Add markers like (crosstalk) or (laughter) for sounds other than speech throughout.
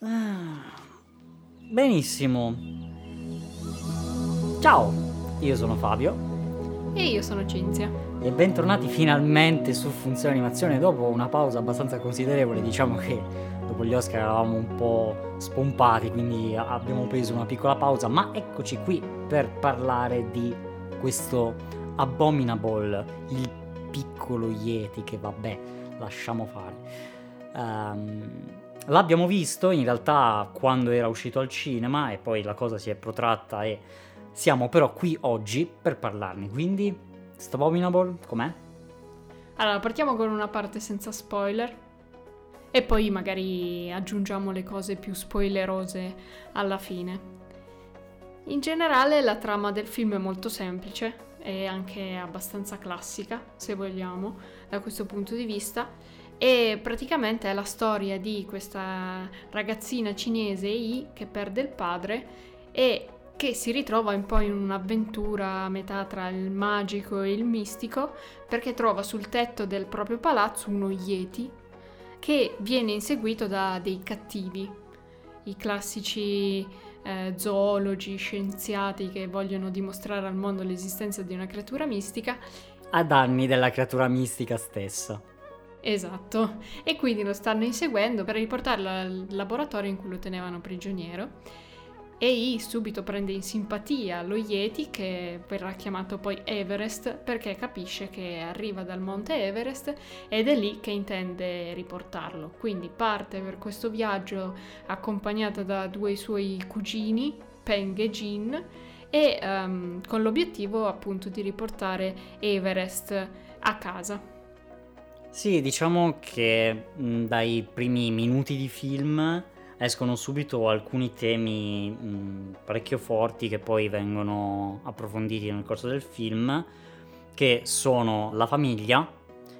Ah, benissimo. Ciao, io sono Fabio E io sono Cinzia. e bentornati finalmente su Funzione Animazione dopo una pausa abbastanza considerevole. Diciamo che dopo gli Oscar eravamo un po' spompati, quindi abbiamo preso una piccola pausa, ma eccoci qui per parlare di questo Abominable, il piccolo Yeti che vabbè, lasciamo fare. Ehm, l'abbiamo visto in realtà quando era uscito al cinema e poi la cosa si è protratta e siamo però qui oggi per parlarne. Quindi, Abominable com'è? Allora, partiamo con una parte senza spoiler e poi magari aggiungiamo le cose più spoilerose alla fine. In generale la trama del film è molto semplice e anche abbastanza classica, se vogliamo, da questo punto di vista. E praticamente è la storia di questa ragazzina cinese I che perde il padre e che si ritrova un po' in un'avventura a metà tra il magico e il mistico perché trova sul tetto del proprio palazzo uno Yeti che viene inseguito da dei cattivi, i classici eh, zoologi, scienziati che vogliono dimostrare al mondo l'esistenza di una creatura mistica. A danni della creatura mistica stessa. Esatto, e quindi lo stanno inseguendo per riportarlo al laboratorio in cui lo tenevano prigioniero. E I subito prende in simpatia lo Yeti che verrà chiamato poi Everest perché capisce che arriva dal monte Everest ed è lì che intende riportarlo. Quindi parte per questo viaggio accompagnato da due suoi cugini, Peng e Jin, e ehm, con l'obiettivo appunto di riportare Everest a casa. Sì, diciamo che dai primi minuti di film escono subito alcuni temi mh, parecchio forti che poi vengono approfonditi nel corso del film, che sono la famiglia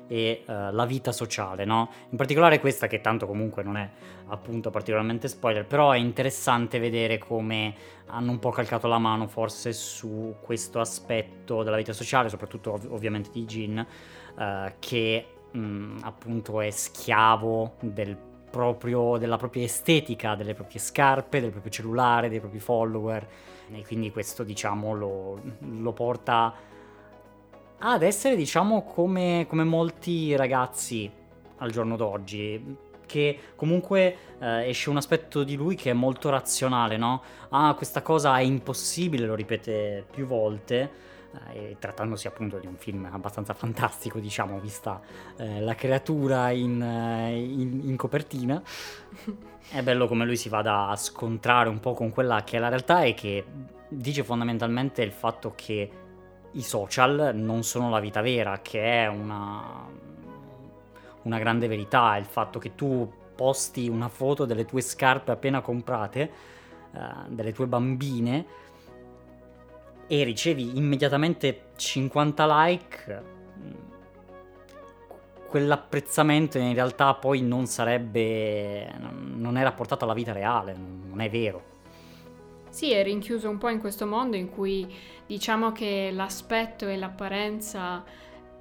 e eh, la vita sociale, no? In particolare questa che tanto comunque non è appunto particolarmente spoiler, però è interessante vedere come hanno un po' calcato la mano forse su questo aspetto della vita sociale, soprattutto ov- ovviamente di Jin, eh, che mh, appunto è schiavo del proprio- della propria estetica, delle proprie scarpe, del proprio cellulare, dei propri follower e quindi questo diciamo lo, lo porta ad essere diciamo come, come molti ragazzi al giorno d'oggi che comunque eh, esce un aspetto di lui che è molto razionale, no? Ah, questa cosa è impossibile, lo ripete più volte, e trattandosi appunto di un film abbastanza fantastico, diciamo, vista eh, la creatura in, eh, in- in copertina. (laughs) È bello come lui si vada a scontrare un po' con quella che è la realtà e che dice fondamentalmente il fatto che i social non sono la vita vera, che è una, una grande verità, il fatto che tu posti una foto delle tue scarpe appena comprate, eh, delle tue bambine, e ricevi immediatamente 50 like, mm, quell'apprezzamento in realtà poi non sarebbe, non è rapportato alla vita reale, non è vero. Sì, è rinchiuso un po' in questo mondo in cui diciamo che l'aspetto e l'apparenza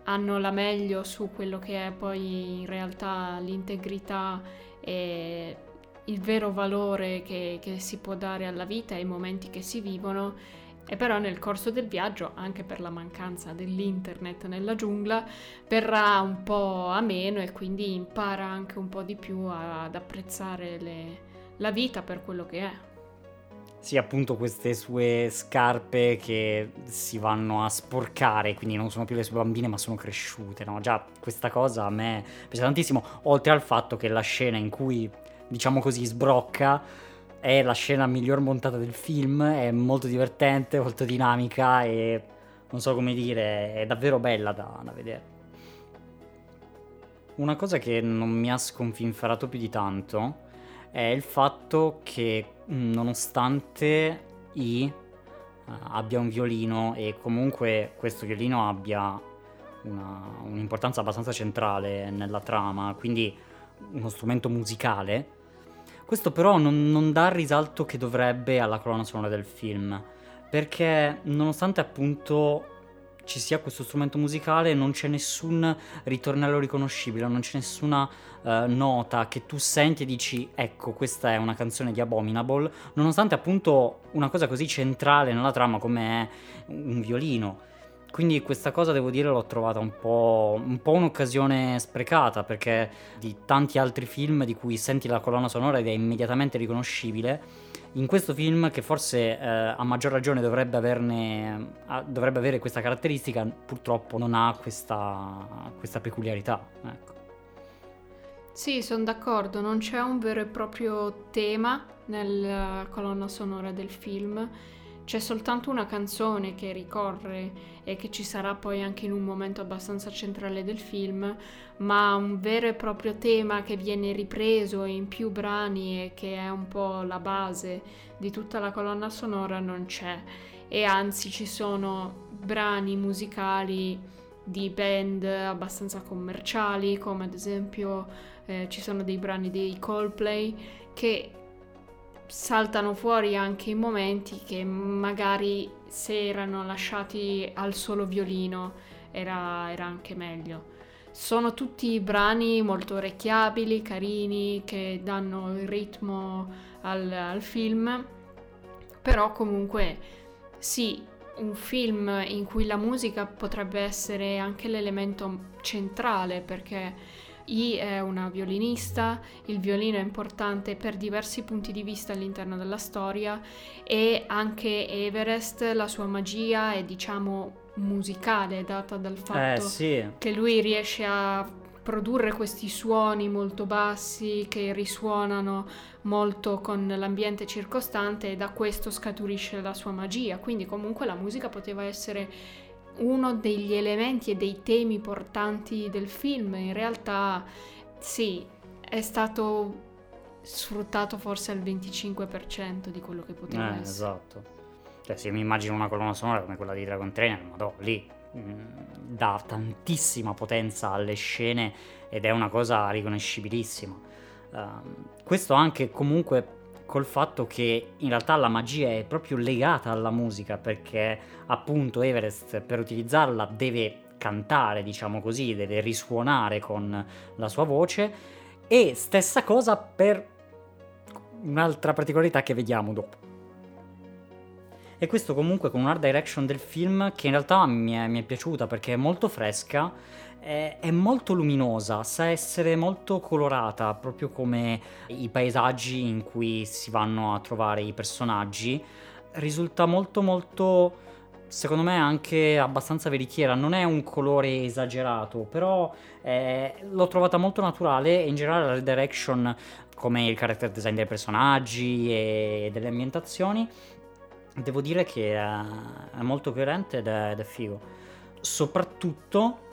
hanno la meglio su quello che è poi in realtà l'integrità e il vero valore che, che si può dare alla vita e ai momenti che si vivono. E però nel corso del viaggio, anche per la mancanza dell'internet nella giungla, verrà un po' a meno e quindi impara anche un po' di più ad apprezzare le- la vita per quello che è. Sì, appunto queste sue scarpe che si vanno a sporcare, quindi non sono più le sue bambine ma sono cresciute, no? Già questa cosa a me piace tantissimo, oltre al fatto che la scena in cui, diciamo così, sbrocca è la scena miglior montata del film, è molto divertente, molto dinamica e non so come dire, è davvero bella da, da vedere. Una cosa che non mi ha sconfinferato più di tanto è il fatto che nonostante I eh, abbia un violino e comunque questo violino abbia una- un'importanza abbastanza centrale nella trama, quindi uno strumento musicale, questo però non, non dà il risalto che dovrebbe alla colonna sonora del film, perché nonostante appunto ci sia questo strumento musicale non c'è nessun ritornello riconoscibile, non c'è nessuna uh, nota che tu senti e dici ecco questa è una canzone di Abominable, nonostante appunto una cosa così centrale nella trama come è un violino. Quindi questa cosa devo dire l'ho trovata un po', un po', un'occasione sprecata perché di tanti altri film di cui senti la colonna sonora ed è immediatamente riconoscibile, in questo film che forse eh, a maggior ragione dovrebbe, averne, dovrebbe avere questa caratteristica, purtroppo non ha questa, questa peculiarità. Ecco. Sì, sono d'accordo, non c'è un vero e proprio tema nella colonna sonora del film c'è soltanto una canzone che ricorre e che ci sarà poi anche in un momento abbastanza centrale del film, ma un vero e proprio tema che viene ripreso in più brani e che è un po' la base di tutta la colonna sonora non c'è. E anzi ci sono brani musicali di band abbastanza commerciali, come ad esempio eh, ci sono dei brani dei Coldplay che saltano fuori anche i momenti che magari se erano lasciati al solo violino era, era anche meglio. Sono tutti brani molto orecchiabili, carini, che danno il ritmo al, al film, però comunque sì, un film in cui la musica potrebbe essere anche l'elemento centrale perché I è una violinista, il violino è importante per diversi punti di vista all'interno della storia e anche Everest, la sua magia è diciamo musicale data dal fatto eh, sì. che lui riesce a produrre questi suoni molto bassi che risuonano molto con l'ambiente circostante e da questo scaturisce la sua magia. Quindi comunque la musica poteva essere uno degli elementi e dei temi portanti del film. In realtà sì, è stato sfruttato forse al 25% di quello che poteva eh, essere. Esatto. Cioè, se mi immagino una colonna sonora come quella di Dragon Trainer, ma do, lì mh, mm, dà tantissima potenza alle scene ed è una cosa riconoscibilissima. Uh, questo anche comunque col fatto che in realtà la magia è proprio legata alla musica perché appunto Everest per utilizzarla deve cantare, diciamo così, deve risuonare con la sua voce e stessa cosa per un'altra particolarità che vediamo dopo. E questo comunque con un art direction del film che in realtà mi è, mi è piaciuta perché è molto fresca è, è, molto luminosa, sa essere molto colorata, proprio come i paesaggi in cui si vanno a trovare i personaggi. Risulta molto molto secondo me anche abbastanza veritiera, non è un colore esagerato, però eh, l'ho trovata molto naturale e in generale la direction come il character design dei personaggi e delle ambientazioni devo dire che è, molto coerente ed è, ed è figo. Soprattutto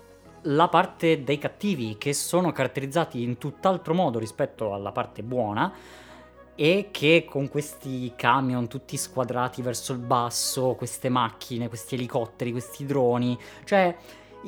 la parte dei cattivi che sono caratterizzati in tutt'altro modo rispetto alla parte buona e che con questi camion tutti squadrati verso il basso, queste macchine, questi elicotteri, questi droni, cioè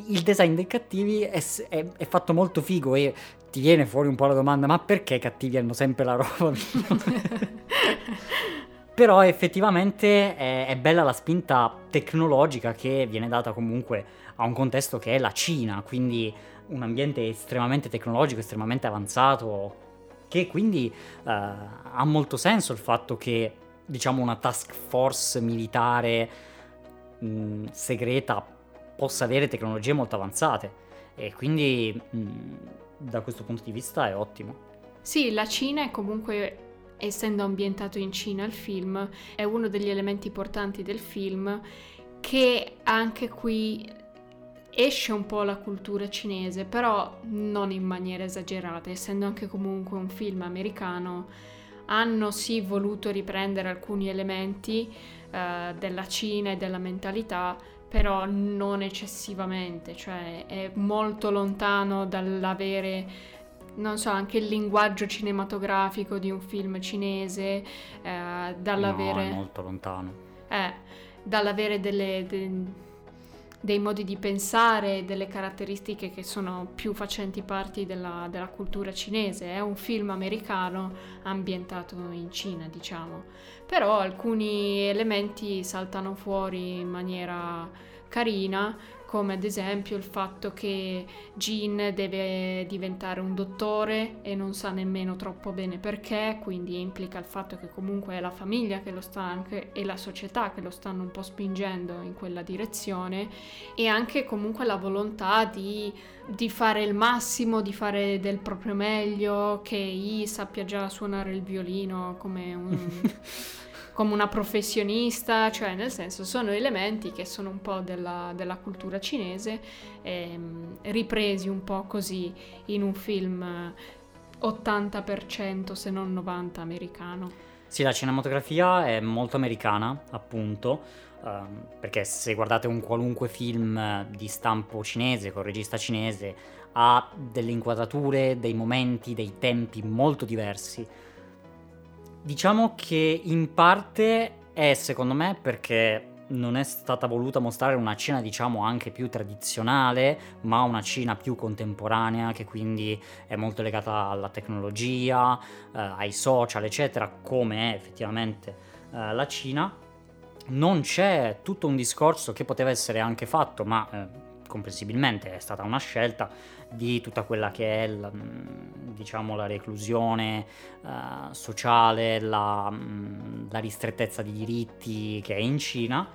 il design dei cattivi è, è, è fatto molto figo e ti viene fuori un po' la domanda ma perché i cattivi hanno sempre la roba (laughs) (laughs) Però effettivamente è, è bella la spinta tecnologica che viene data comunque a un contesto che è la Cina, quindi un ambiente estremamente tecnologico, estremamente avanzato, che quindi uh, ha molto senso il fatto che diciamo una task force militare mh, segreta possa avere tecnologie molto avanzate e quindi mh, da questo punto di vista è ottimo. Sì, la Cina è comunque essendo ambientato in Cina il film, è uno degli elementi portanti del film che anche qui esce un po' la cultura cinese, però non in maniera esagerata, essendo anche comunque un film americano, hanno sì voluto riprendere alcuni elementi uh, della Cina e della mentalità, però non eccessivamente, cioè è molto lontano dall'avere non so, anche il linguaggio cinematografico di un film cinese, eh, dall'avere... No, è molto lontano. Eh, dall'avere delle, de, dei modi di pensare, delle caratteristiche che sono più facenti parte della, della, cultura cinese. È un film americano ambientato in Cina, diciamo. Però alcuni elementi saltano fuori in maniera carina, come ad esempio il fatto che Jean deve diventare un dottore e non sa nemmeno troppo bene perché, quindi implica il fatto che comunque è la famiglia che lo sta anche e la società che lo stanno un po' spingendo in quella direzione e anche comunque la volontà di, di fare il massimo, di fare del proprio meglio, che I sappia già suonare il violino come un... (laughs) come una professionista, cioè nel senso sono elementi che sono un po' della, della cultura cinese, ehm, ripresi un po' così in un film 80% se non 90% americano. Sì, la cinematografia è molto americana, appunto, ehm, perché se guardate un qualunque film di stampo cinese, con regista cinese, ha delle inquadrature, dei momenti, dei tempi molto diversi Diciamo che in parte è secondo me perché non è stata voluta mostrare una Cina diciamo anche più tradizionale, ma una Cina più contemporanea che quindi è molto legata alla tecnologia, eh, ai social, eccetera, come è effettivamente eh, la Cina. Non c'è tutto un discorso che poteva essere anche fatto, ma eh, comprensibilmente è stata una scelta di tutta quella che è la, mm, diciamo, la reclusione uh, sociale, la, mm, la, ristrettezza di diritti che è in Cina,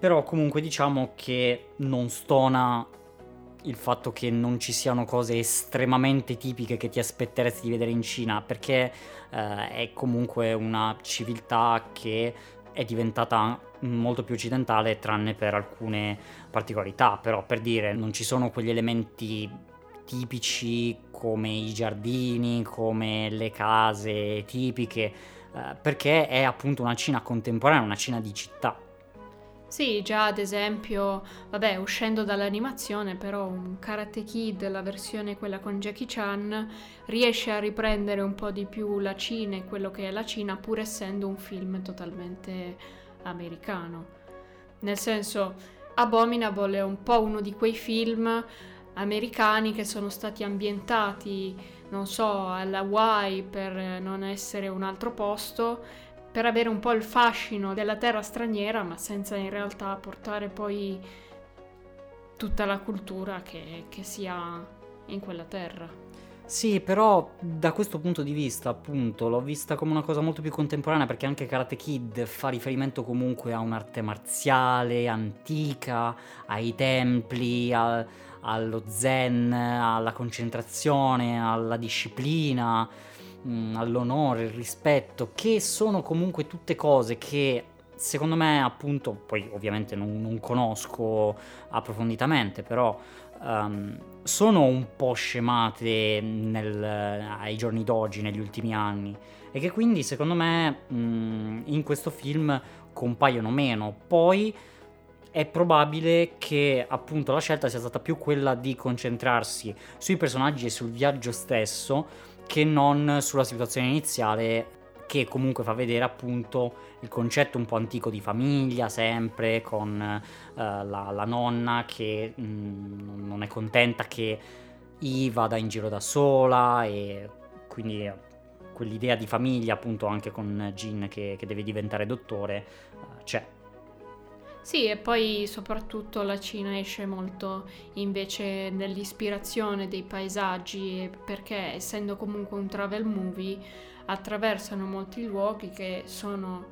però comunque diciamo che non stona il fatto che non ci siano cose estremamente tipiche che ti aspetteresti di vedere in Cina, perché uh, è comunque una civiltà che è diventata molto più occidentale tranne per alcune particolarità, però per dire non ci sono quegli elementi tipici come i giardini, come le case tipiche, eh, perché è appunto una Cina contemporanea, una Cina di città. Sì, già ad esempio, vabbè, uscendo dall'animazione, però un Karate Kid, la versione quella con Jackie Chan, riesce a riprendere un po' di più la Cina e quello che è la Cina, pur essendo un film totalmente americano. Nel senso, Abominable è un po' uno di quei film americani che sono stati ambientati, non so, alla Hawaii per non essere un altro posto per avere un po' il fascino della terra straniera, ma senza in realtà portare poi tutta la cultura che, che si ha in quella terra. Sì, però da questo punto di vista, appunto, l'ho vista come una cosa molto più contemporanea perché anche Karate Kid fa riferimento comunque a un'arte marziale antica, ai templi, a, allo zen, alla concentrazione, alla disciplina mh, mm, all'onore, il rispetto, che sono comunque tutte cose che secondo me appunto, poi ovviamente non, non conosco approfonditamente, però um, sono un po' scemate nel, ai giorni d'oggi, negli ultimi anni, e che quindi secondo me mh, mm, in questo film compaiono meno. Poi è probabile che appunto la scelta sia stata più quella di concentrarsi sui personaggi e sul viaggio stesso che non sulla situazione iniziale che comunque fa vedere appunto il concetto un po' antico di famiglia sempre con uh, la, la, nonna che mh, mm, non è contenta che I vada in giro da sola e quindi quell'idea di famiglia appunto anche con Jin che, che deve diventare dottore uh, c'è sì, e poi soprattutto la Cina esce molto invece nell'ispirazione dei paesaggi perché essendo comunque un travel movie attraversano molti luoghi che sono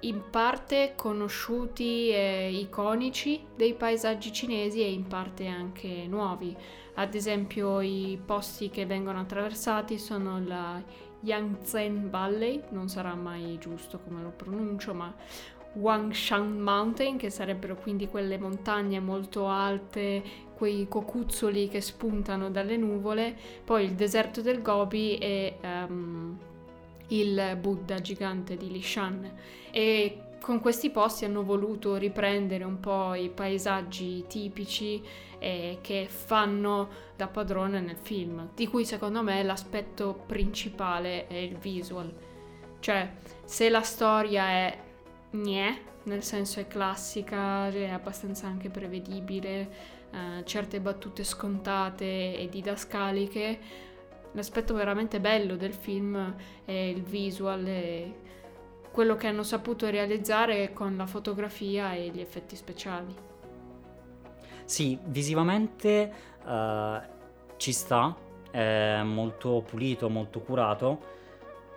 in parte conosciuti e iconici dei paesaggi cinesi e in parte anche nuovi. Ad esempio i posti che vengono attraversati sono la Yangtze Valley, non sarà mai giusto come lo pronuncio, ma Wangshan Mountain, che sarebbero quindi quelle montagne molto alte, quei cocuzzoli che spuntano dalle nuvole, poi il deserto del Gobi e um, il Buddha gigante di Lishan. E con questi posti hanno voluto riprendere un po' i paesaggi tipici eh, che fanno da padrone nel film, di cui secondo me l'aspetto principale è il visual. Cioè, se la storia è Gnè, nel senso è classica, è abbastanza anche prevedibile, eh, certe battute scontate e didascaliche. L'aspetto veramente bello del film è il visual e quello che hanno saputo realizzare con la fotografia e gli effetti speciali. Sì, visivamente uh, ci sta, è molto pulito, molto curato.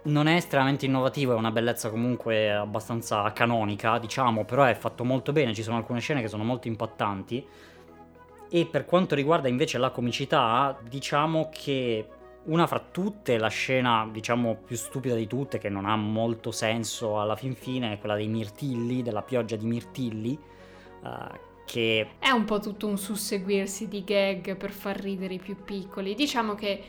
Non è estremamente innovativo, è una bellezza comunque abbastanza canonica, diciamo, però è fatto molto bene, ci sono alcune scene che sono molto impattanti. E per quanto riguarda invece la comicità, diciamo che una fra tutte, la scena diciamo più stupida di tutte, che non ha molto senso alla fin fine, è quella dei mirtilli, della pioggia di mirtilli, uh, che... È un po' tutto un susseguirsi di gag per far ridere i più piccoli. Diciamo che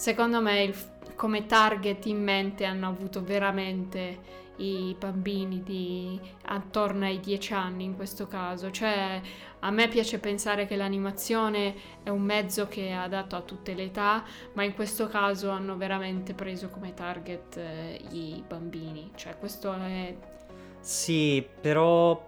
secondo me il, come target in mente hanno avuto veramente i bambini di attorno ai 10 anni in questo caso. Cioè, a me piace pensare che l'animazione è un mezzo che è adatto a tutte le età, ma in questo caso hanno veramente preso come target eh, i bambini. Cioè, questo è... Sì, però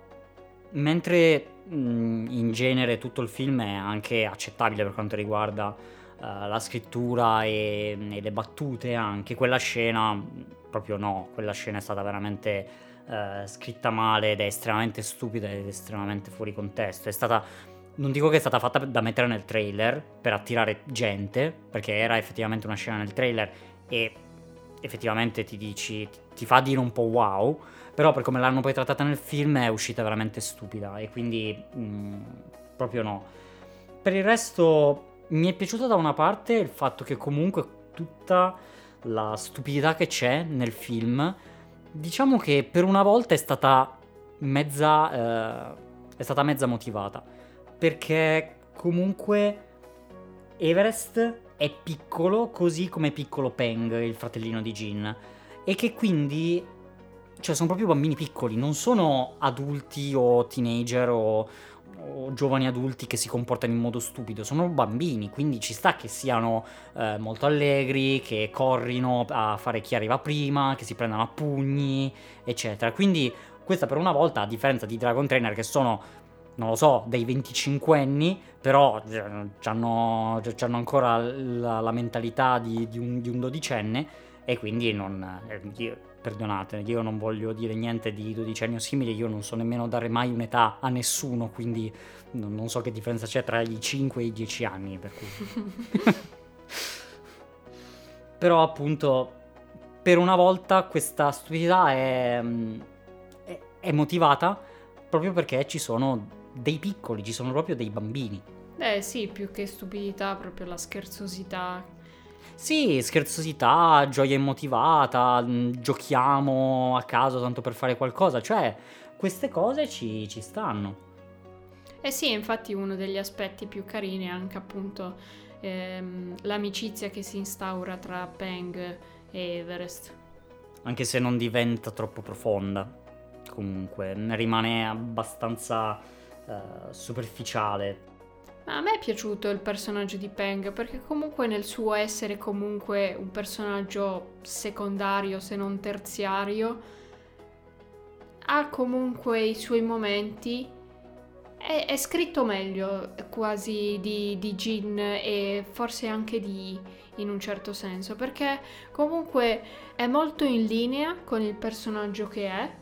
mentre mh, in genere tutto il film è anche accettabile per quanto riguarda la scrittura e, e le battute, anche quella scena proprio no, quella scena è stata veramente eh, scritta male ed è estremamente stupida ed estremamente fuori contesto. È stata, non dico che è stata fatta da mettere nel trailer per attirare gente, perché era effettivamente una scena nel trailer e effettivamente ti dici, ti fa dire un po' wow, però per come l'hanno poi trattata nel film è uscita veramente stupida e quindi mh, mm, proprio no. Per il resto mi è piaciuto da una parte il fatto che comunque tutta la stupidità che c'è nel film, diciamo che per una volta è stata mezza, eh, è stata mezza motivata. Perché comunque Everest è piccolo così come piccolo Peng, il fratellino di Jin. E che quindi, cioè sono proprio bambini piccoli, non sono adulti o teenager o o giovani adulti che si comportano in modo stupido, sono bambini, quindi ci sta che siano eh, molto allegri, che corrino a fare chi arriva prima, che si prendano a pugni, eccetera. Quindi questa per una volta, a differenza di Dragon Trainer che sono, non lo so, dei 25 anni, però eh, hanno ancora la, la mentalità di, di, un, di, un, dodicenne e quindi non... Eh, perdonate, io non voglio dire niente di dodicenni o simili, io non so nemmeno dare mai un'età a nessuno, quindi non, non so che differenza c'è tra i 5 e i 10 anni. Per cui. (laughs) Però appunto, per una volta questa stupidità è, è, è motivata proprio perché ci sono dei piccoli, ci sono proprio dei bambini. Eh sì, più che stupidità, proprio la scherzosità sì, scherzosità, gioia immotivata, mm, giochiamo a caso tanto per fare qualcosa, cioè queste cose ci, ci stanno. Eh sì, infatti uno degli aspetti più carini è anche appunto ehm, l'amicizia che si instaura tra Peng e Everest. Anche se non diventa troppo profonda, comunque rimane abbastanza uh, superficiale a me è piaciuto il personaggio di Peng perché comunque nel suo essere comunque un personaggio secondario se non terziario ha comunque i suoi momenti è, è scritto meglio quasi di, di Jin e forse anche di in un certo senso perché comunque è molto in linea con il personaggio che è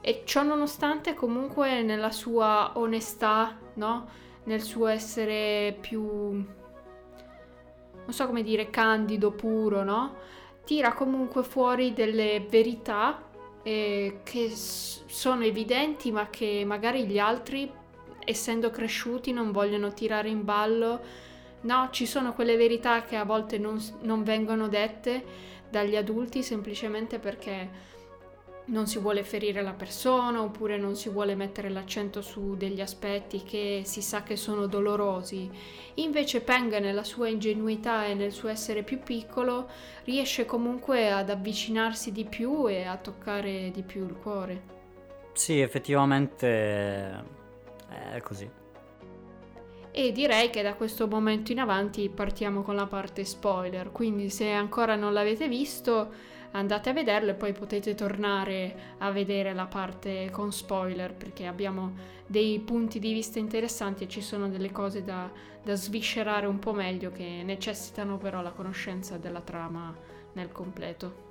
e ciò nonostante comunque nella sua onestà no? Nel suo essere più, non so come dire, candido, puro, no? Tira comunque fuori delle verità eh, che sono evidenti ma che magari gli altri, essendo cresciuti, non vogliono tirare in ballo. No, ci sono quelle verità che a volte non, non vengono dette dagli adulti semplicemente perché non si vuole ferire la persona oppure non si vuole mettere l'accento su degli aspetti che si sa che sono dolorosi. Invece Peng nella sua ingenuità e nel suo essere più piccolo riesce comunque ad avvicinarsi di più e a toccare di più il cuore. Sì, effettivamente è così. E direi che da questo momento in avanti partiamo con la parte spoiler, quindi se ancora non l'avete visto andate a vederlo e poi potete tornare a vedere la parte con spoiler perché abbiamo dei punti di vista interessanti e ci sono delle cose da, da sviscerare un po' meglio che necessitano però la conoscenza della trama nel completo.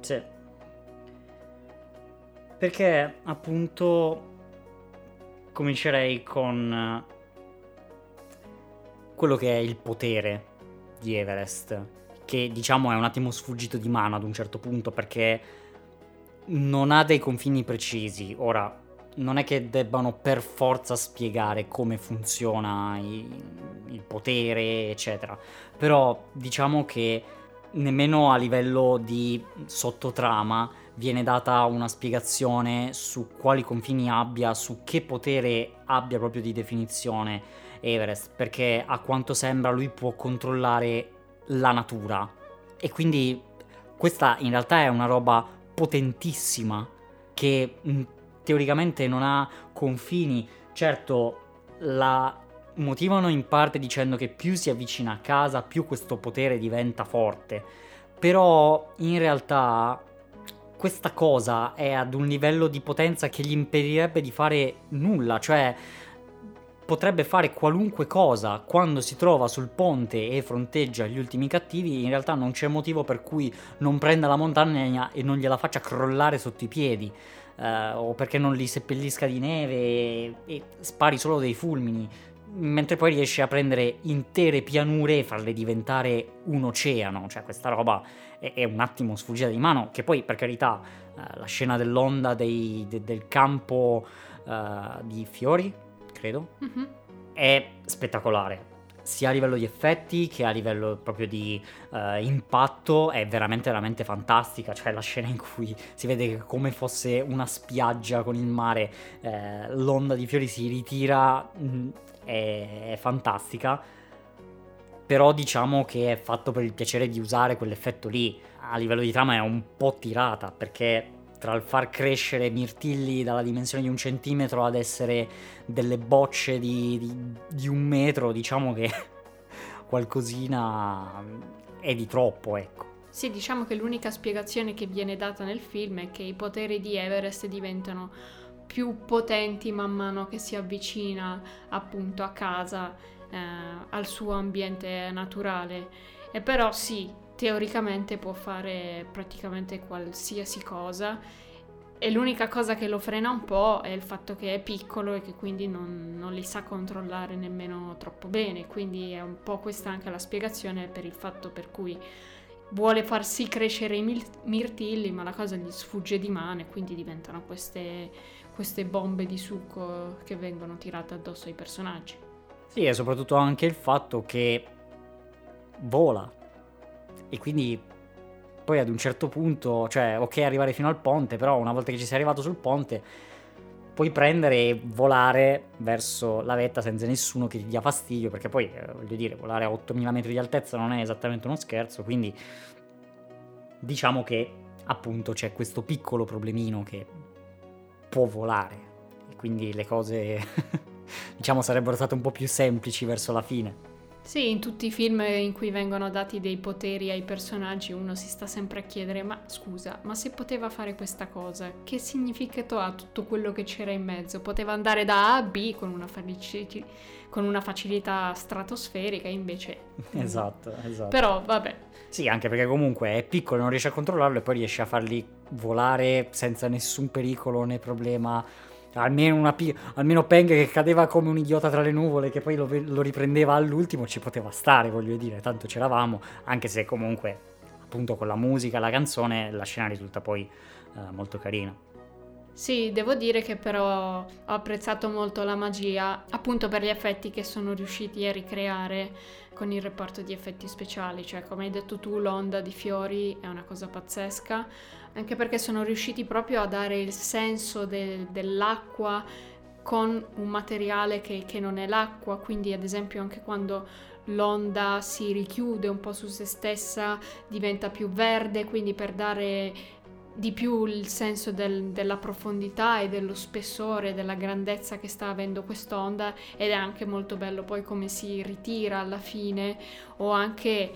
Sì. Perché appunto comincerei con quello che è il potere di Everest, che diciamo è un attimo sfuggito di mano ad un certo punto perché non ha dei confini precisi. Ora, non è che debbano per forza spiegare come funziona il, il potere, eccetera. Però diciamo che nemmeno a livello di sottotrama viene data una spiegazione su quali confini abbia, su che potere abbia proprio di definizione Everest, perché a quanto sembra lui può controllare la natura. E quindi questa in realtà è una roba potentissima che mh, teoricamente non ha confini. Certo, la motivano in parte dicendo che più si avvicina a casa, più questo potere diventa forte. Però in realtà questa cosa è ad un livello di potenza che gli impedirebbe di fare nulla, cioè potrebbe fare qualunque cosa quando si trova sul ponte e fronteggia gli ultimi cattivi, in realtà non c'è motivo per cui non prenda la montagna e non gliela faccia crollare sotto i piedi, eh, o perché non li seppellisca di neve e, e spari solo dei fulmini, mentre poi riesce a prendere intere pianure e farle diventare un oceano, cioè questa roba è, è un attimo sfuggita di mano, che poi per carità eh, la scena dell'onda dei, de, del campo uh, di fiori, credo, mm-hmm. è spettacolare. Sia a livello di effetti che a livello proprio di uh, impatto è veramente, veramente fantastica. Cioè, la scena in cui si vede che come fosse una spiaggia con il mare, eh, l'onda di fiori si ritira, mh, mm, è, è fantastica. Però diciamo che è fatto per il piacere di usare quell'effetto lì. A livello di trama è un po' tirata perché tra il far crescere mirtilli dalla dimensione di un centimetro ad essere delle bocce di, di, di un metro, diciamo che (laughs) qualcosina è di troppo, ecco. Sì, diciamo che l'unica spiegazione che viene data nel film è che i poteri di Everest diventano più potenti man mano che si avvicina appunto a casa, eh, al suo ambiente naturale. E però sì, teoricamente può fare praticamente qualsiasi cosa. E l'unica cosa che lo frena un po' è il fatto che è piccolo e che quindi non, non, li sa controllare nemmeno troppo bene, quindi è un po' questa anche la spiegazione per il fatto per cui vuole farsi crescere i mil- mirtilli ma la cosa gli sfugge di mano e quindi diventano queste, queste bombe di succo che vengono tirate addosso ai personaggi. Sì, e soprattutto anche il fatto che vola, e quindi poi ad un certo punto, cioè ok arrivare fino al ponte, però una volta che ci sei arrivato sul ponte puoi prendere e volare verso la vetta senza nessuno che ti dia fastidio, perché poi eh, voglio dire, volare a 8000 metri di altezza non è esattamente uno scherzo, quindi diciamo che appunto c'è questo piccolo problemino che può volare e quindi le cose (laughs) diciamo sarebbero state un po' più semplici verso la fine. Sì, in tutti i film in cui vengono dati dei poteri ai personaggi uno si sta sempre a chiedere ma scusa, ma se poteva fare questa cosa, che significato ha tutto quello che c'era in mezzo? Poteva andare da A a B con una, felici- con una facilità stratosferica, invece... (laughs) Esatto, esatto. Però vabbè. Sì, anche perché comunque è piccolo, non riesce a controllarlo e poi riesce a farli volare senza nessun pericolo né problema almeno, una, almeno Peng che cadeva come un idiota tra le nuvole che poi lo, lo, riprendeva all'ultimo ci poteva stare voglio dire tanto c'eravamo anche se comunque appunto con la musica la canzone la scena risulta poi uh, molto carina. Sì, devo dire che però ho apprezzato molto la magia, appunto per gli effetti che sono riusciti a ricreare con il reparto di effetti speciali, cioè come hai detto tu l'onda di fiori è una cosa pazzesca, anche perché sono riusciti proprio a dare il senso de- dell'acqua con un materiale che, che non è l'acqua, quindi ad esempio anche quando l'onda si richiude un po' su se stessa diventa più verde, quindi per dare di più il senso del, della profondità e dello spessore, della grandezza che sta avendo quest'onda ed è anche molto bello poi come si ritira alla fine. O anche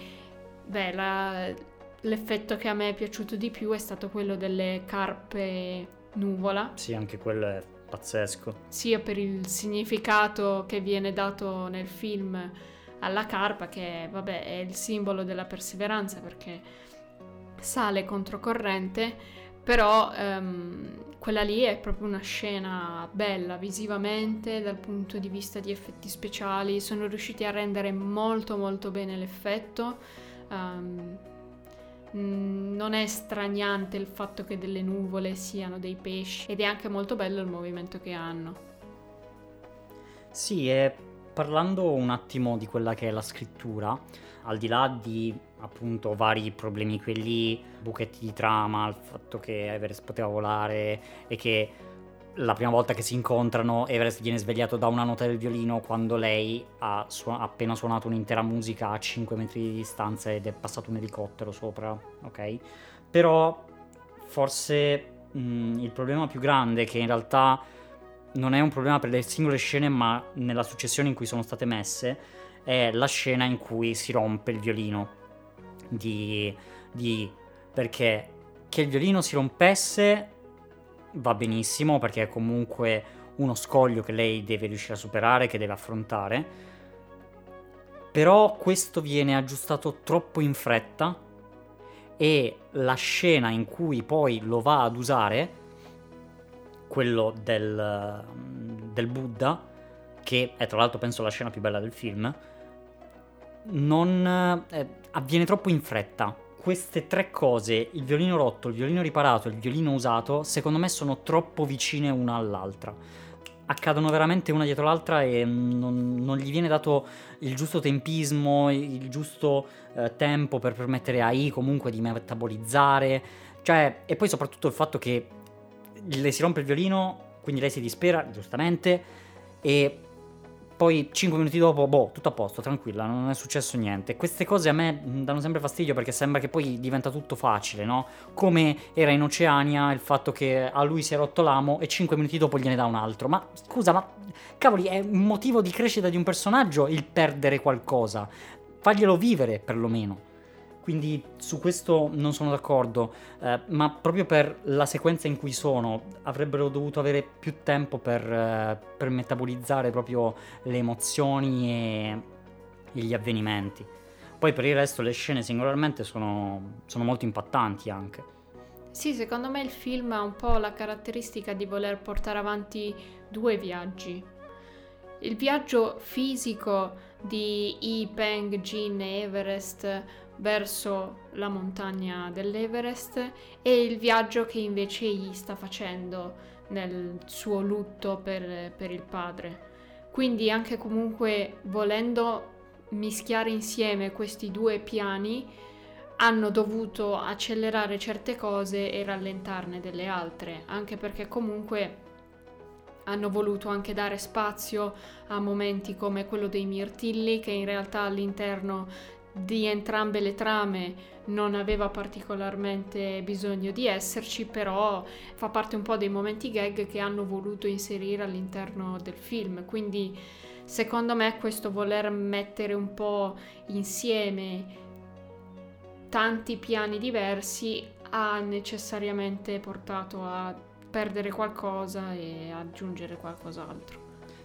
beh, la, l'effetto che a me è piaciuto di più è stato quello delle carpe nuvola. Sì, anche quello è pazzesco. Sia per il significato che viene dato nel film alla carpa, che vabbè, è il simbolo della perseveranza perché sale controcorrente, Però ehm, quella lì è proprio una scena bella visivamente, dal punto di vista di effetti speciali, sono riusciti a rendere molto molto bene l'effetto. Um, non è straniante il fatto che delle nuvole siano dei pesci ed è anche molto bello il movimento che hanno. Sì, e parlando un attimo di quella che è la scrittura, al di là di appunto vari problemi quelli, buchetti di trama, il fatto che Everest poteva volare e che la prima volta che si incontrano Everest viene svegliato da una nota del violino quando lei ha su- appena suonato un'intera musica a 5 metri di distanza ed è passato un elicottero sopra, ok? Però forse mh, il problema più grande che in realtà non è un problema per le singole scene ma nella successione in cui sono state messe è la scena in cui si rompe il violino di, di perché che il violino si rompesse va benissimo perché è comunque uno scoglio che lei deve riuscire a superare, che deve affrontare. Però questo viene aggiustato troppo in fretta e la scena in cui poi lo va ad usare, quello del, del Buddha, che è tra l'altro penso la scena più bella del film, non eh, avviene troppo in fretta queste tre cose, il violino rotto, il violino riparato e il violino usato, secondo me sono troppo vicine una all'altra. Accadono veramente una dietro l'altra e non, non gli viene dato il giusto tempismo, il giusto eh, tempo per permettere a I comunque di metabolizzare. Cioè, e poi soprattutto il fatto che le si rompe il violino, quindi lei si dispera, giustamente, e poi 5 minuti dopo, boh, tutto a posto, tranquilla, non è successo niente. Queste cose a me danno sempre fastidio perché sembra che poi diventa tutto facile, no? Come era in Oceania il fatto che a lui si è rotto l'amo e 5 minuti dopo gliene dà un altro. Ma scusa, ma cavoli, è un motivo di crescita di un personaggio il perdere qualcosa. Faglielo vivere perlomeno. Quindi su questo non sono d'accordo, eh, ma proprio per la sequenza in cui sono avrebbero dovuto avere più tempo per, eh, per metabolizzare proprio le emozioni e, gli avvenimenti. Poi per il resto le scene singolarmente sono, sono molto impattanti anche. Sì, secondo me il film ha un po' la caratteristica di voler portare avanti due viaggi. Il viaggio fisico di Yi Peng, Jin e Everest verso la montagna dell'Everest e il viaggio che invece gli sta facendo nel suo lutto per, per il padre. Quindi anche comunque volendo mischiare insieme questi due piani hanno dovuto accelerare certe cose e rallentarne delle altre, anche perché comunque hanno voluto anche dare spazio a momenti come quello dei mirtilli che in realtà all'interno di entrambe le trame non aveva particolarmente bisogno di esserci, però fa parte un po' dei momenti gag che hanno voluto inserire all'interno del film. Quindi secondo me questo voler mettere un po' insieme tanti piani diversi ha necessariamente portato a perdere qualcosa e aggiungere qualcos'altro.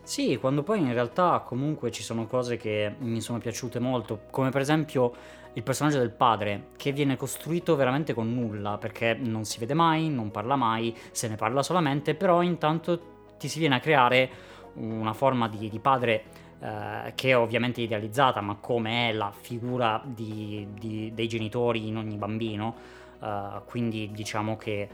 Sì, quando poi in realtà comunque ci sono cose che mi sono piaciute molto, come per esempio il personaggio del padre, che viene costruito veramente con nulla, perché non si vede mai, non parla mai, se ne parla solamente, però intanto ti si viene a creare una forma di, di padre eh, che è ovviamente idealizzata, ma come è la figura di, di, dei genitori in ogni bambino, eh, quindi diciamo che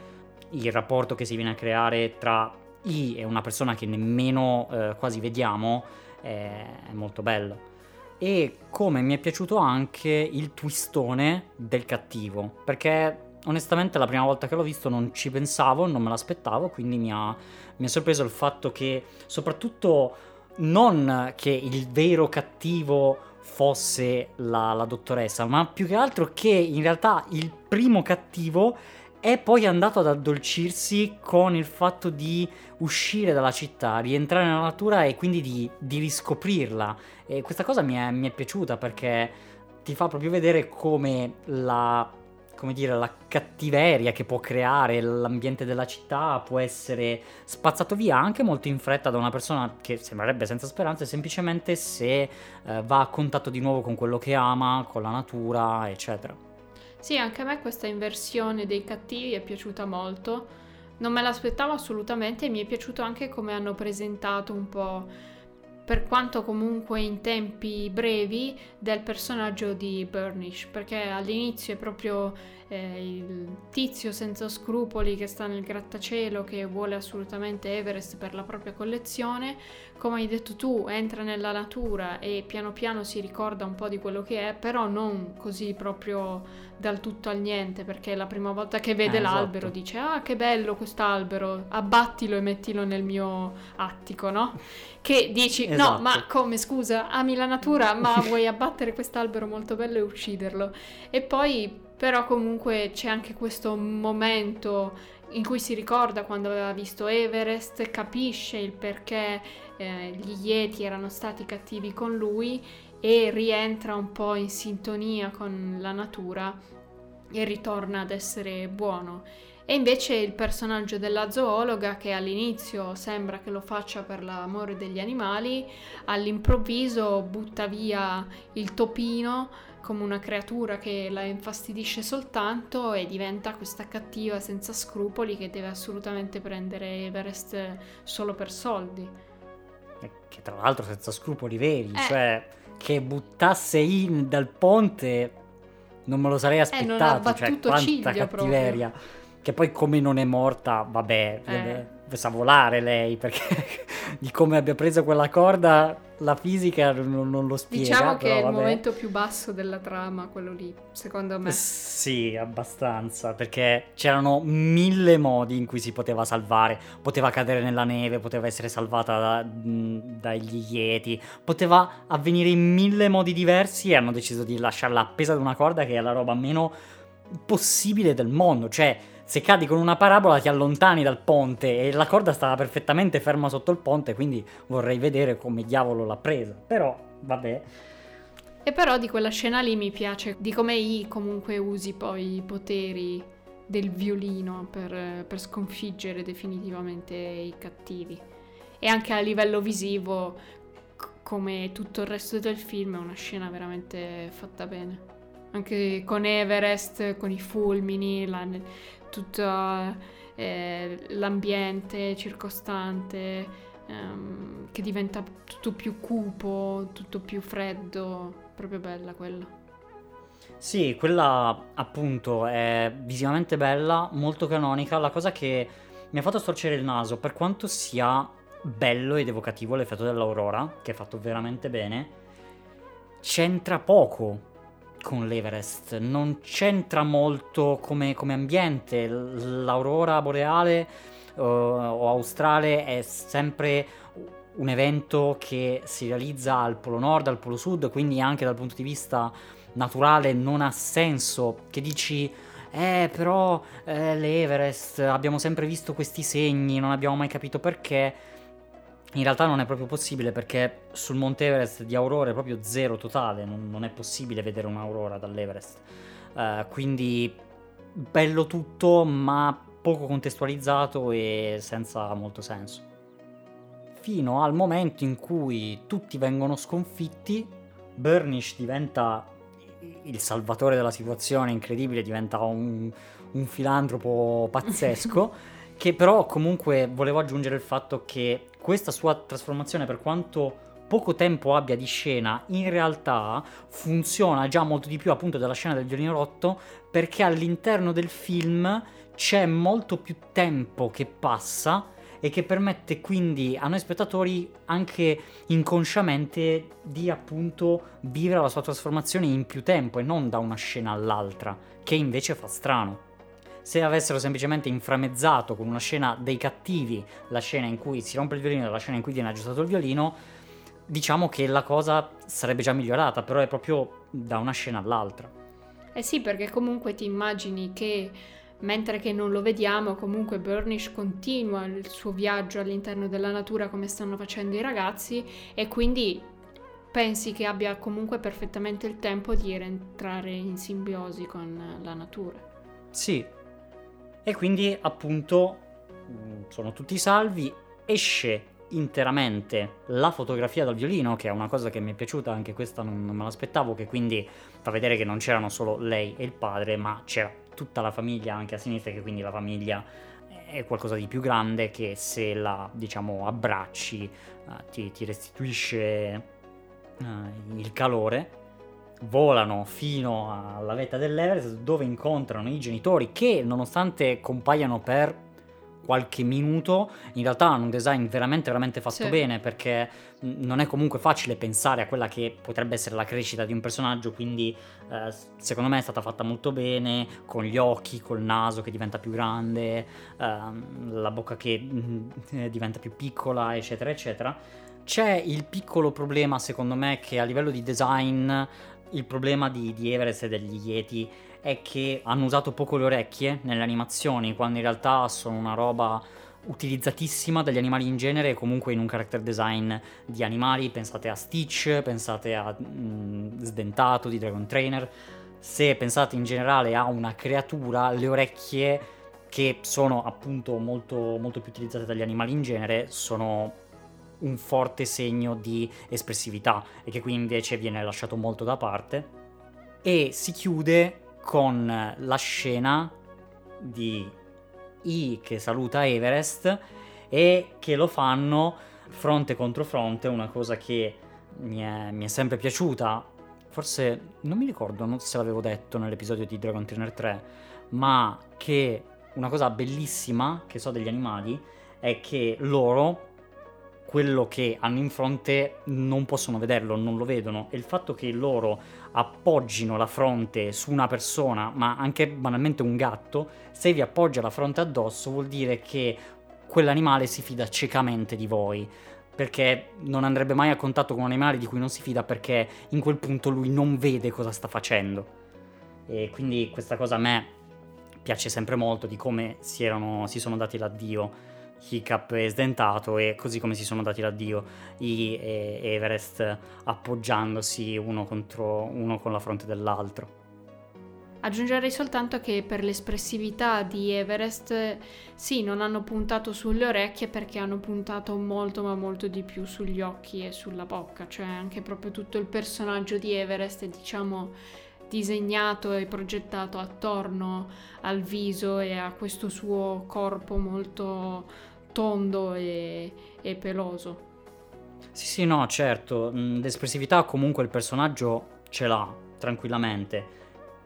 il rapporto che si viene a creare tra I e una persona che nemmeno eh, quasi vediamo è, è molto bello. E come mi è piaciuto anche il twistone del cattivo, perché onestamente la prima volta che l'ho visto non ci pensavo, non me l'aspettavo, quindi mi ha, mi ha sorpreso il fatto che soprattutto non che il vero cattivo fosse la, la, dottoressa, ma più che altro che in realtà il primo cattivo è poi andato ad addolcirsi con il fatto di uscire dalla città, rientrare nella natura e quindi di, di riscoprirla. E questa cosa mi è, mi è, piaciuta perché ti fa proprio vedere come la, come dire, la cattiveria che può creare l'ambiente della città può essere spazzato via anche molto in fretta da una persona che sembrerebbe senza speranze semplicemente se eh, va a contatto di nuovo con quello che ama, con la natura, eccetera. Sì, anche a me questa inversione dei cattivi è piaciuta molto. Non me l'aspettavo assolutamente e mi è piaciuto anche come hanno presentato un po' per quanto comunque in tempi brevi, del personaggio di Burnish, perché all'inizio è proprio eh, il tizio senza scrupoli che sta nel grattacielo, che vuole assolutamente Everest per la propria collezione, come hai detto tu, entra nella natura e piano piano si ricorda un po' di quello che è, però non così proprio dal tutto al niente, perché la prima volta che vede eh, l'albero esatto. dice ah che bello quest'albero, abbattilo e mettilo nel mio attico, no? Che dici esatto. no, ma come scusa, ami la natura, ma vuoi abbattere quest'albero molto bello e ucciderlo? E poi però comunque c'è anche questo momento in cui si ricorda quando aveva visto Everest, capisce il perché eh, gli Yeti erano stati cattivi con lui e rientra un po' in sintonia con la natura e ritorna ad essere buono. E invece il personaggio della zoologa, che all'inizio sembra che lo faccia per l'amore degli animali, all'improvviso butta via il topino come una creatura che la infastidisce soltanto e diventa questa cattiva senza scrupoli che deve assolutamente prendere Everest solo per soldi. Che tra l'altro senza scrupoli veri, eh. cioè che buttasse in dal ponte non me lo sarei aspettato, eh, cioè quanta cattiveria. Proprio. Che poi come non è morta, vabbè, eh sa volare lei perché (laughs) di come abbia preso quella corda la fisica non, non lo spiega. Diciamo che è il momento più basso della trama, quello lì, secondo me. Sì, abbastanza, perché c'erano mille modi in cui si poteva salvare. Poteva cadere nella neve, poteva essere salvata da, dagli Yeti, poteva avvenire in mille modi diversi e hanno deciso di lasciarla appesa ad una corda che è la roba meno possibile del mondo, cioè se cadi con una parabola ti allontani dal ponte e la corda stava perfettamente ferma sotto il ponte, quindi vorrei vedere come diavolo l'ha presa. Però, vabbè. E però di quella scena lì mi piace, di come I comunque usi poi i poteri del violino per, per sconfiggere definitivamente i cattivi. E anche a livello visivo, come tutto il resto del film, è una scena veramente fatta bene anche con Everest, con i fulmini, la, tutto eh, l'ambiente circostante ehm, che diventa tutto più cupo, tutto più freddo, proprio bella quella. Sì, quella appunto è visivamente bella, molto canonica, la cosa che mi ha fatto storcere il naso, per quanto sia bello ed evocativo l'effetto dell'aurora, che è fatto veramente bene, c'entra poco con l'Everest, non c'entra molto come, come ambiente, l'aurora boreale uh, o australe è sempre un evento che si realizza al polo nord, al polo sud, quindi anche dal punto di vista naturale non ha senso. Che dici? Eh però eh, l'Everest abbiamo sempre visto questi segni, non abbiamo mai capito perché in realtà non è proprio possibile perché sul Monte Everest di aurora è proprio zero totale, non, non è possibile vedere un'aurora dall'Everest. Uh, quindi bello tutto, ma poco contestualizzato e senza molto senso. Fino al momento in cui tutti vengono sconfitti, Burnish diventa il salvatore della situazione, incredibile, diventa un, un filantropo pazzesco. (laughs) che però comunque volevo aggiungere il fatto che questa sua trasformazione, per quanto poco tempo abbia di scena, in realtà funziona già molto di più appunto della scena del violino rotto, perché all'interno del film c'è molto più tempo che passa e che permette quindi a noi spettatori anche inconsciamente di appunto vivere la sua trasformazione in più tempo e non da una scena all'altra, che invece fa strano se avessero semplicemente inframezzato con una scena dei cattivi, la scena in cui si rompe il violino e la scena in cui viene aggiustato il violino, diciamo che la cosa sarebbe già migliorata, però è proprio da una scena all'altra. Eh sì, perché comunque ti immagini che mentre che non lo vediamo, comunque Burnish continua il suo viaggio all'interno della natura come stanno facendo i ragazzi e quindi pensi che abbia comunque perfettamente il tempo di rientrare in simbiosi con la natura. Sì, e quindi appunto mm, sono tutti salvi, esce interamente la fotografia dal violino, che è una cosa che mi è piaciuta, anche questa non, non me l'aspettavo, che quindi fa vedere che non c'erano solo lei e il padre, ma c'era tutta la famiglia anche a sinistra, che quindi la famiglia è qualcosa di più grande che se la diciamo abbracci uh, ti, ti, restituisce uh, il calore volano fino alla vetta dell'Everest dove incontrano i genitori che nonostante compaiano per qualche minuto, in realtà hanno un design veramente veramente fatto sì. bene perché non è comunque facile pensare a quella che potrebbe essere la crescita di un personaggio, quindi eh, secondo me è stata fatta molto bene, con gli occhi, col naso che diventa più grande, ehm, la bocca che mh, mm, diventa più piccola, eccetera, eccetera. C'è il piccolo problema, secondo me, che a livello di design il problema di, di Everest e degli Yeti è che hanno usato poco le orecchie nelle animazioni, quando in realtà sono una roba utilizzatissima dagli animali in genere e comunque in un character design di animali, pensate a Stitch, pensate a mm, Sdentato di Dragon Trainer, se pensate in generale a una creatura, le orecchie che sono appunto molto, molto più utilizzate dagli animali in genere sono un forte segno di espressività e che qui invece viene lasciato molto da parte. E si chiude con la scena di I che saluta Everest e che lo fanno fronte contro fronte, una cosa che mi è, mi è sempre piaciuta. Forse non mi ricordo non se l'avevo detto nell'episodio di Dragon Trainer 3, ma che una cosa bellissima che so degli animali è che loro quello che hanno in fronte non possono vederlo, non lo vedono. E il fatto che loro appoggino la fronte su una persona, ma anche banalmente un gatto, se vi appoggia la fronte addosso vuol dire che quell'animale si fida ciecamente di voi, perché non andrebbe mai a contatto con un animale di cui non si fida perché in quel punto lui non vede cosa sta facendo. E quindi questa cosa a me piace sempre molto di come si, erano, si sono dati l'addio Hiccup e Sdentato e così come si sono dati l'addio I e Everest appoggiandosi uno contro uno con la fronte dell'altro. Aggiungerei soltanto che per l'espressività di Everest sì, non hanno puntato sulle orecchie perché hanno puntato molto ma molto di più sugli occhi e sulla bocca, cioè anche proprio tutto il personaggio di Everest è diciamo disegnato e progettato attorno al viso e a questo suo corpo molto tondo e, e peloso. Sì, sì, no, certo. Mm, l'espressività comunque il personaggio ce l'ha tranquillamente.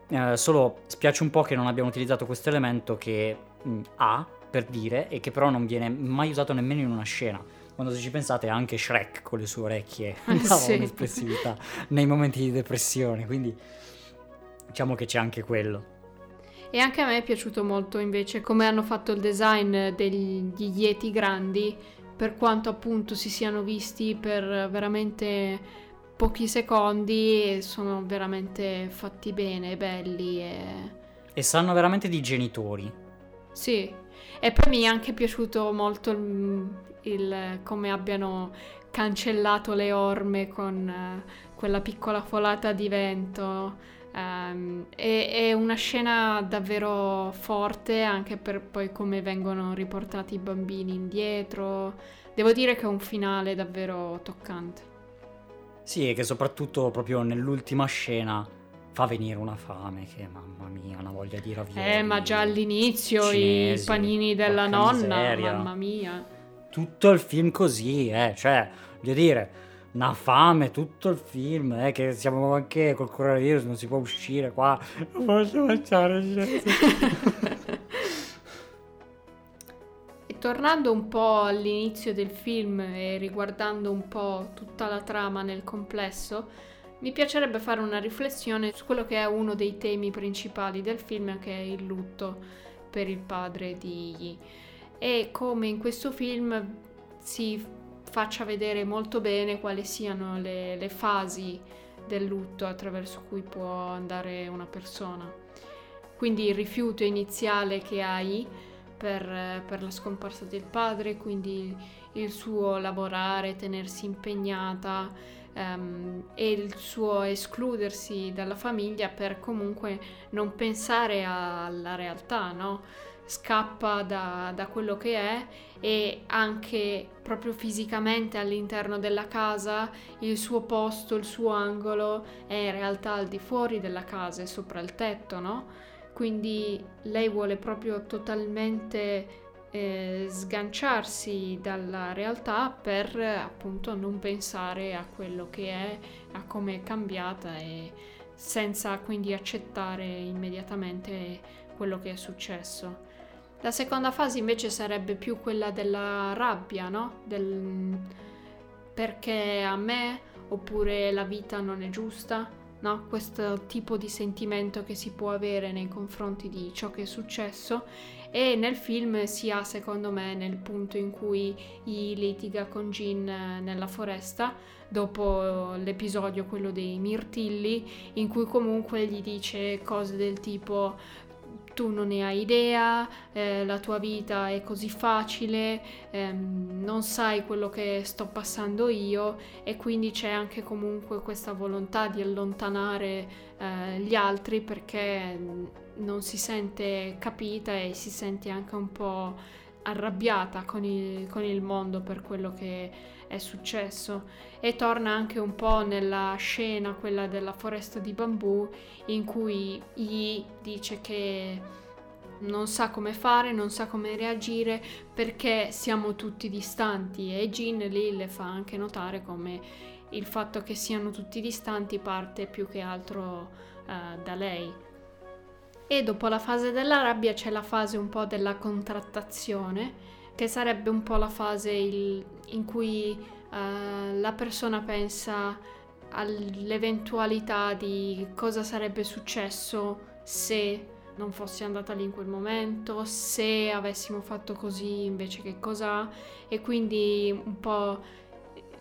Eh, solo spiace un po' che non abbiamo utilizzato questo elemento che mh, mm, ha per dire e che però non viene mai usato nemmeno in una scena. Quando se ci pensate anche Shrek con le sue orecchie (laughs) dava sì. un'espressività nei momenti di depressione, quindi diciamo che c'è anche quello. E anche a me è piaciuto molto invece come hanno fatto il design degli Yeti grandi, per quanto appunto si siano visti per veramente pochi secondi sono veramente fatti bene, belli e... E sanno veramente di genitori. Sì, e poi mi è anche piaciuto molto il, il come abbiano cancellato le orme con uh, quella piccola folata di vento Um, è, è, una scena davvero forte anche per poi come vengono riportati i bambini indietro. Devo dire che è un finale davvero toccante. Sì, e che soprattutto proprio nell'ultima scena fa venire una fame che mamma mia, una voglia di ravioli. Eh, ma già all'inizio cinesi, i panini della nonna, miseria. mamma mia. Tutto il film così, eh, cioè, voglio dire, una fame tutto il film, eh, che siamo anche col coronavirus, non si può uscire qua, non posso mangiare E tornando un po' all'inizio del film e riguardando un po' tutta la trama nel complesso, mi piacerebbe fare una riflessione su quello che è uno dei temi principali del film, che è il lutto per il padre di Yi. E come in questo film si faccia vedere molto bene quali siano le, le fasi del lutto attraverso cui può andare una persona. Quindi il rifiuto iniziale che hai per, per, la scomparsa del padre, quindi il suo lavorare, tenersi impegnata um, e il suo escludersi dalla famiglia per comunque non pensare alla realtà, no? Scappa da, da, quello che è e anche proprio fisicamente all'interno della casa il suo posto, il suo angolo è in realtà al di fuori della casa, è sopra il tetto, no? Quindi lei vuole proprio totalmente eh, sganciarsi dalla realtà per appunto non pensare a quello che è, a come è cambiata e senza quindi accettare immediatamente quello che è successo. La seconda fase invece sarebbe più quella della rabbia, no? Del perché a me oppure la vita non è giusta, no? Questo tipo di sentimento che si può avere nei confronti di ciò che è successo e nel film si ha secondo me nel punto in cui I litiga con Jin nella foresta dopo l'episodio quello dei mirtilli in cui comunque gli dice cose del tipo tu non ne hai idea, eh, la tua vita è così facile, ehm, non sai quello che sto passando io e quindi c'è anche comunque questa volontà di allontanare eh, gli altri perché non si sente capita e si sente anche un po' arrabbiata con il, con il mondo per quello che è successo e torna anche un po' nella scena, quella della foresta di bambù, in cui Yi dice che non sa come fare, non sa come reagire perché siamo tutti distanti e Jin lì le fa anche notare come il fatto che siano tutti distanti parte più che altro uh, da lei. E dopo la fase della rabbia c'è la fase un po' della contrattazione, che sarebbe un po' la fase il, in cui uh, la persona pensa all'eventualità di cosa sarebbe successo se non fossi andata lì in quel momento, se avessimo fatto così invece che cosa e quindi un po'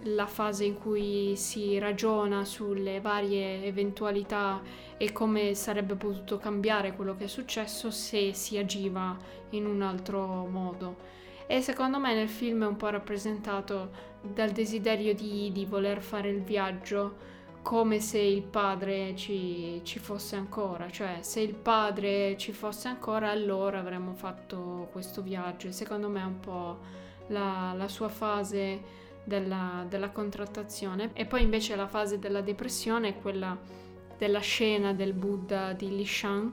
la fase in cui si ragiona sulle varie eventualità e come sarebbe potuto cambiare quello che è successo se si agiva in un altro modo. E secondo me nel film è un po' rappresentato dal desiderio di, di voler fare il viaggio come se il padre ci, ci, fosse ancora, cioè se il padre ci fosse ancora allora avremmo fatto questo viaggio. Secondo me è un po' la, la sua fase della, della, contrattazione. E poi invece la fase della depressione è quella della scena del Buddha di Lishan,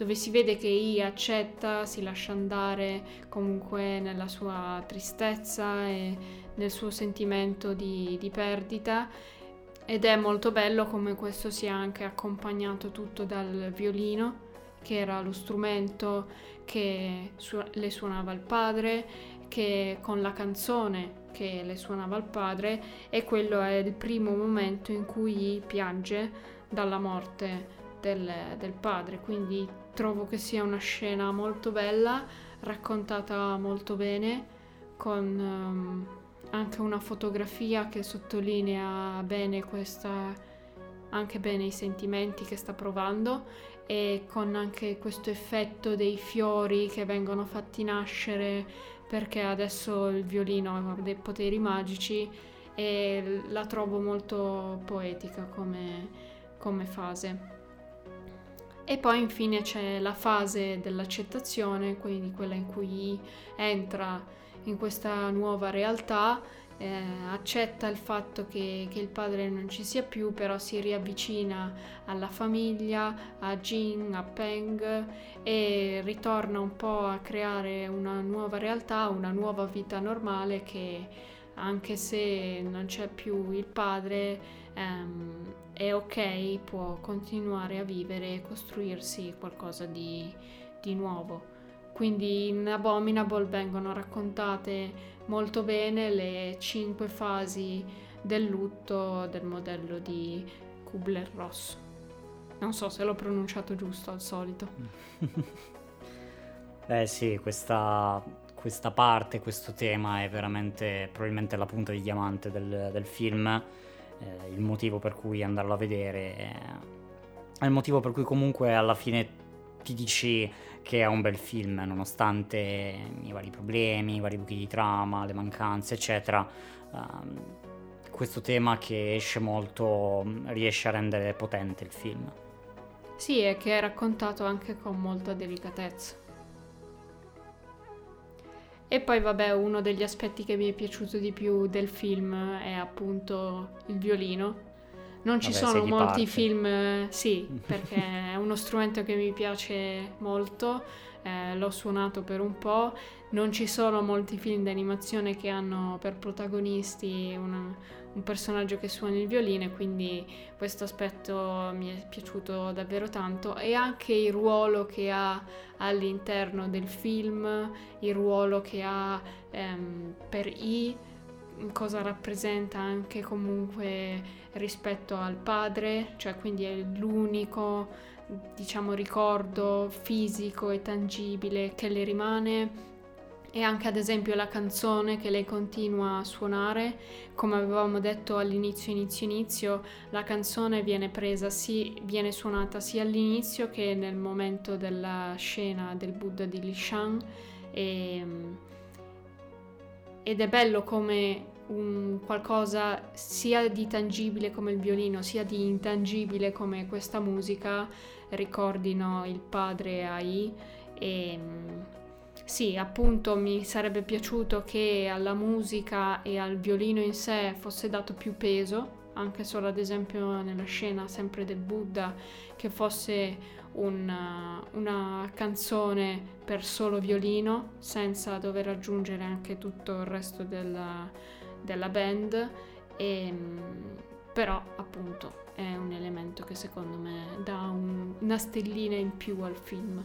dove si vede che I accetta, si lascia andare comunque nella sua tristezza e nel suo sentimento di, di perdita ed è molto bello come questo sia anche accompagnato tutto dal violino, che era lo strumento che su- le suonava il padre, che con la canzone che le suonava il padre e quello è il primo momento in cui piange dalla morte del, del padre. Quindi trovo che sia una scena molto bella, raccontata molto bene, con... Um, anche una fotografia che sottolinea bene questa, anche bene i sentimenti che sta provando e con anche questo effetto dei fiori che vengono fatti nascere perché adesso il violino ha dei poteri magici e la trovo molto poetica come, come fase. E poi infine c'è la fase dell'accettazione, quindi quella in cui entra in questa nuova realtà, eh, accetta il fatto che, che, il padre non ci sia più, però si riavvicina alla famiglia, a Jin, a Peng e ritorna un po' a creare una nuova realtà, una nuova vita normale che anche se non c'è più il padre ehm, è ok, può continuare a vivere e costruirsi qualcosa di, di nuovo. Quindi in Abominable vengono raccontate molto bene le cinque fasi del lutto del modello di Kubler-Ross. Non so se l'ho pronunciato giusto al solito. (laughs) eh sì, questa, questa, parte, questo tema è veramente probabilmente la punta di diamante del, del film. Eh, il motivo per cui andarlo a vedere è, è il motivo per cui comunque alla fine ti dici che è un bel film, nonostante i vari problemi, i vari buchi di trama, le mancanze, eccetera. Uh, questo tema che esce molto riesce a rendere potente il film. Sì, e che è raccontato anche con molta delicatezza. E poi vabbè, uno degli aspetti che mi è piaciuto di più del film è appunto il violino. Non ci Vabbè, sono molti parte. film, eh, sì, (laughs) perché è uno strumento che mi piace molto, eh, l'ho suonato per un po'. Non ci sono molti film d'animazione che hanno per protagonisti una- un personaggio che suona il violino e quindi questo aspetto mi è piaciuto davvero tanto. E anche il ruolo che ha all'interno del film, il ruolo che ha ehm, per I, cosa rappresenta anche comunque rispetto al padre, cioè quindi è l'unico diciamo ricordo fisico e tangibile che le rimane e anche ad esempio la canzone che lei continua a suonare, come avevamo detto all'inizio inizio inizio, la canzone viene presa sì, viene suonata sia all'inizio che nel momento della scena del Buddha di Lishan e, ed è bello come un qualcosa sia di tangibile come il violino, sia di intangibile come questa musica ricordino il padre Ai. E mm, sì, appunto mi sarebbe piaciuto che alla musica e al violino in sé fosse dato più peso, anche solo ad esempio nella scena sempre del Buddha, che fosse una, una canzone per solo violino, senza dover aggiungere anche tutto il resto della, della band. E, mm, però appunto è un elemento che secondo me dà un- una stellina in più al film.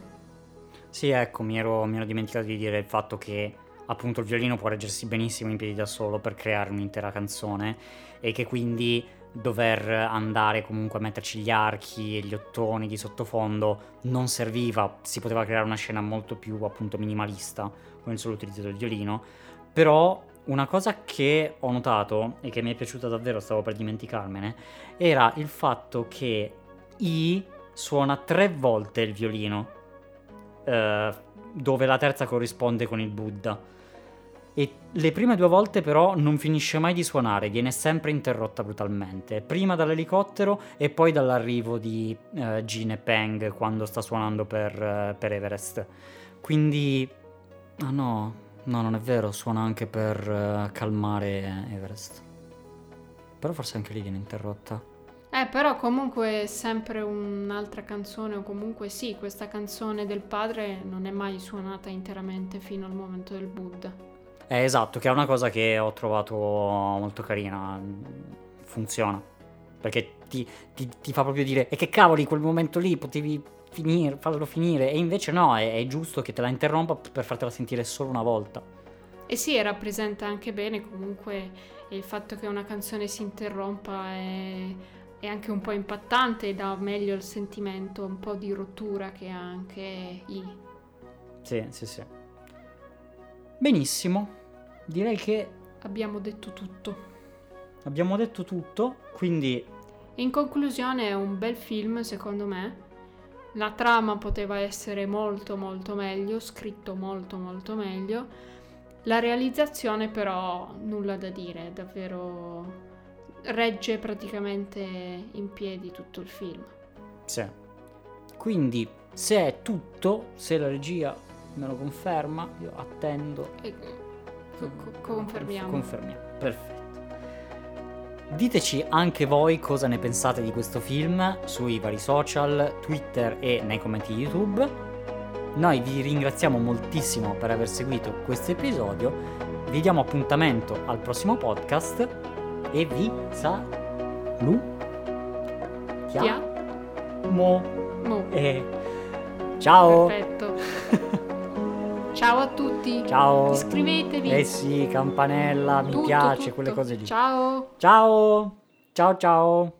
Sì, ecco, mi ero, mi ero dimenticato di dire il fatto che appunto il violino può reggersi benissimo in piedi da solo per creare un'intera canzone e che quindi dover andare comunque a metterci gli archi e gli ottoni di sottofondo non serviva, si poteva creare una scena molto più appunto minimalista con il solo utilizzo del violino, però una cosa che ho notato e che mi è piaciuta davvero, stavo per dimenticarmene, era il fatto che I suona tre volte il violino eh, dove la terza corrisponde con il Buddha. E le prime due volte però non finisce mai di suonare, viene sempre interrotta brutalmente. Prima dall'elicottero e poi dall'arrivo di eh, Jin e Peng quando sta suonando per, eh, per Everest. Quindi... Ah no, no, non è vero, suona anche per eh, calmare Everest. Però forse anche lì viene interrotta. Eh, però comunque è sempre un'altra canzone, o comunque sì, questa canzone del padre non è mai suonata interamente fino al momento del Buddha. Eh, esatto, che è una cosa che ho trovato molto carina. Funziona. Perché ti, ti- ti fa proprio dire, e che cavoli, quel momento lì potevi finire, farlo finire. E invece no, è, è giusto che te la interrompa per fartela sentire solo una volta. E sì, rappresenta anche bene comunque il fatto che una canzone si interrompa è, è anche un po' impattante e dà meglio il sentimento un po' di rottura che ha anche I. Sì, sì, sì. Benissimo. Direi che Abbiamo detto tutto. abbiamo detto tutto, quindi In conclusione è un bel film secondo me. La trama poteva essere molto molto meglio, scritto molto molto meglio. La realizzazione però nulla da dire, davvero regge praticamente in piedi tutto il film. Sì. Quindi, se è tutto, se la regia me lo conferma, io attendo. E co- co- confermiamo. Confermiamo, perfetto. Diteci anche voi cosa ne pensate di questo film sui vari social, Twitter e nei commenti di YouTube. Noi vi ringraziamo moltissimo per aver seguito questo episodio. Vi diamo appuntamento al prossimo podcast e vi salutiamo. Chia? Mo. Mo. E ciao. Perfetto. (laughs) Ciao a tutti. Ciao. Iscrivetevi. Eh sì, campanella, mi Tutto, piace, tutto. quelle cose lì. Ciao. Ciao. Ciao ciao.